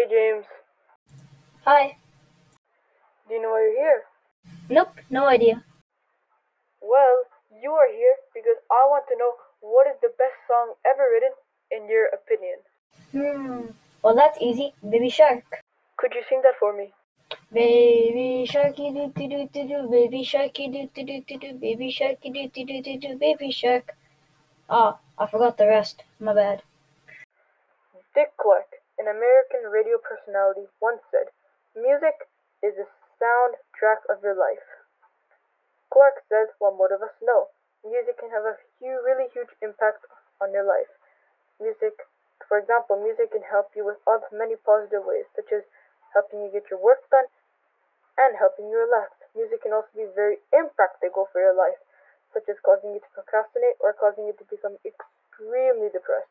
Hey James, Hi. do you know why you're here? Nope, no idea. Well, you are here because I want to know what is the best song ever written in your opinion. Hmm. Well, that's easy. Baby Shark. Could you sing that for me? Baby Sharky doo doo doo doo doo. Baby Sharky doo doo doo doo doo. Baby Sharky doo doo doo doo doo. Baby Shark. Ah, I forgot the rest. My bad. Dick Clark, an American radio personality, once said, Music is the soundtrack of your life. Clark says, while most of us know, music can have a hu- really huge impact on your life. Music, for example, music can help you with other many positive ways, such as helping you get your work done and helping you relax. Music can also be very impractical for your life, such as causing you to procrastinate or causing you to become extremely depressed.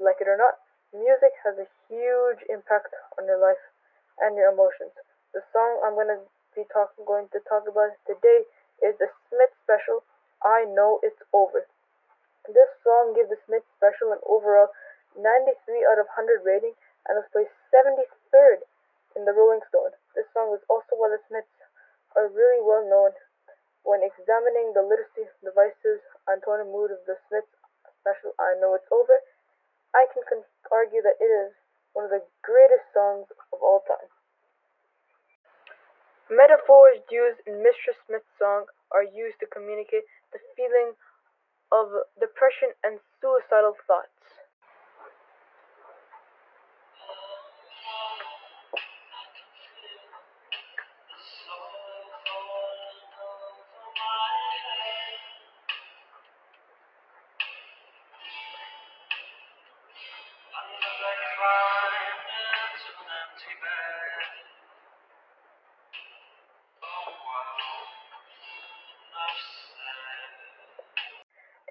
Like it or not, music has a huge impact on your life and your emotions. The song I'm going to be talk- going to talk about today is the Smith Special, I Know It's Over. This song gives the Smith Special an overall 93 out of 100 rating and was placed 73rd in the Rolling Stone. This song is also why the Smiths are really well known. When examining the literacy devices and tone and mood of the Smiths Special, I Know It's Over, I can con- argue that it is one of the greatest songs of all time. Metaphors used in Mr. Smith's song are used to communicate the feeling of depression and suicidal thoughts.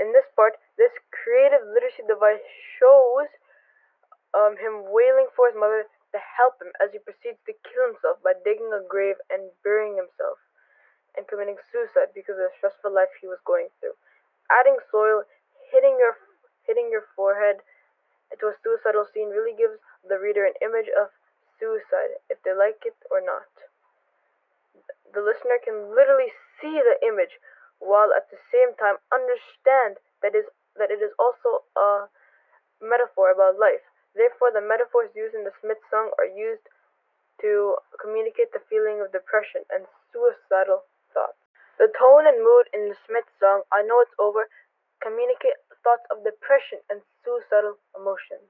In this part, this creative literacy device shows um, him wailing for his mother to help him as he proceeds to kill himself by digging a grave and burying himself and committing suicide because of the stressful life he was going through. Adding soil, hitting your hitting your forehead to a suicidal scene really gives the reader an image of suicide, if they like it or not. The listener can literally see the image while at the same time understand that is that it is also a metaphor about life. Therefore, the metaphors used in the Smith song are used to communicate the feeling of depression and suicidal thoughts. The tone and mood in the Smith song, I Know It's Over, communicate thoughts of depression and suicidal emotions.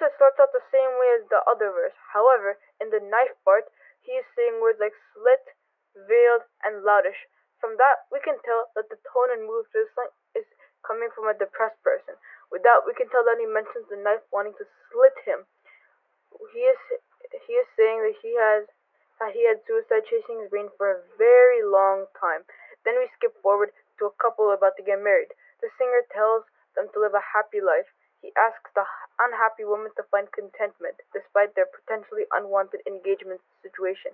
it starts out the same way as the other verse. However, in the knife part, he is saying words like slit, veiled, and loudish. From that, we can tell that the tone and mood for this song is coming from a depressed person. With that, we can tell that he mentions the knife wanting to slit him. He is he is saying that he has that he had suicide chasing his brain for a very long time. Then we skip forward to a couple about to get married. The singer tells them to live a happy life. He asks the unhappy woman to find contentment despite their potentially unwanted engagement situation,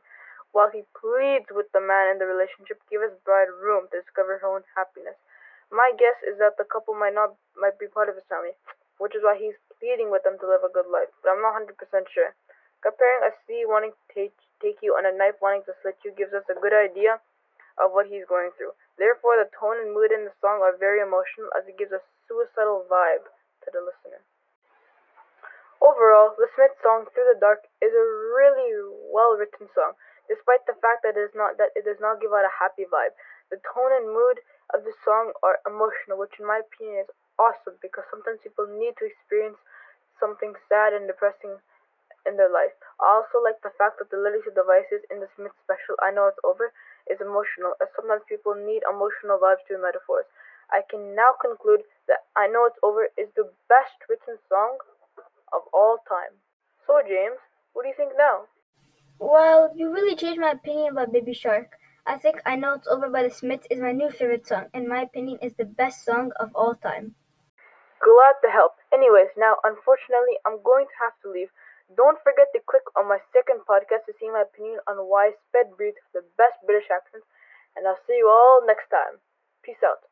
while he pleads with the man in the relationship give his bride room to discover her own happiness. My guess is that the couple might not might be part of his family, which is why he's pleading with them to live a good life, but I'm not 100% sure. Comparing a sea wanting to take, take you and a knife wanting to slit you gives us a good idea of what he's going through. Therefore, the tone and mood in the song are very emotional as it gives a suicidal vibe to the listener. Overall, the Smith song Through the Dark is a really well written song. despite the fact that it is not that it does not give out a happy vibe. The tone and mood of the song are emotional, which in my opinion is awesome because sometimes people need to experience something sad and depressing in their life. I also like the fact that the lyrics of the devices in the Smith special, I Know It's Over, is emotional, as sometimes people need emotional vibes to metaphors. I can now conclude that I Know It's Over is the best written song of all time. So, James, what do you think now? Well, you really changed my opinion about Baby Shark. I think I Know It's Over by the Smiths is my new favorite song, and my opinion is the best song of all time. Glad to help. Anyways, now unfortunately I'm going to have to leave. Don't forget to click on my second podcast to see my opinion on why Sped breathes the best British accent, and I'll see you all next time. Peace out.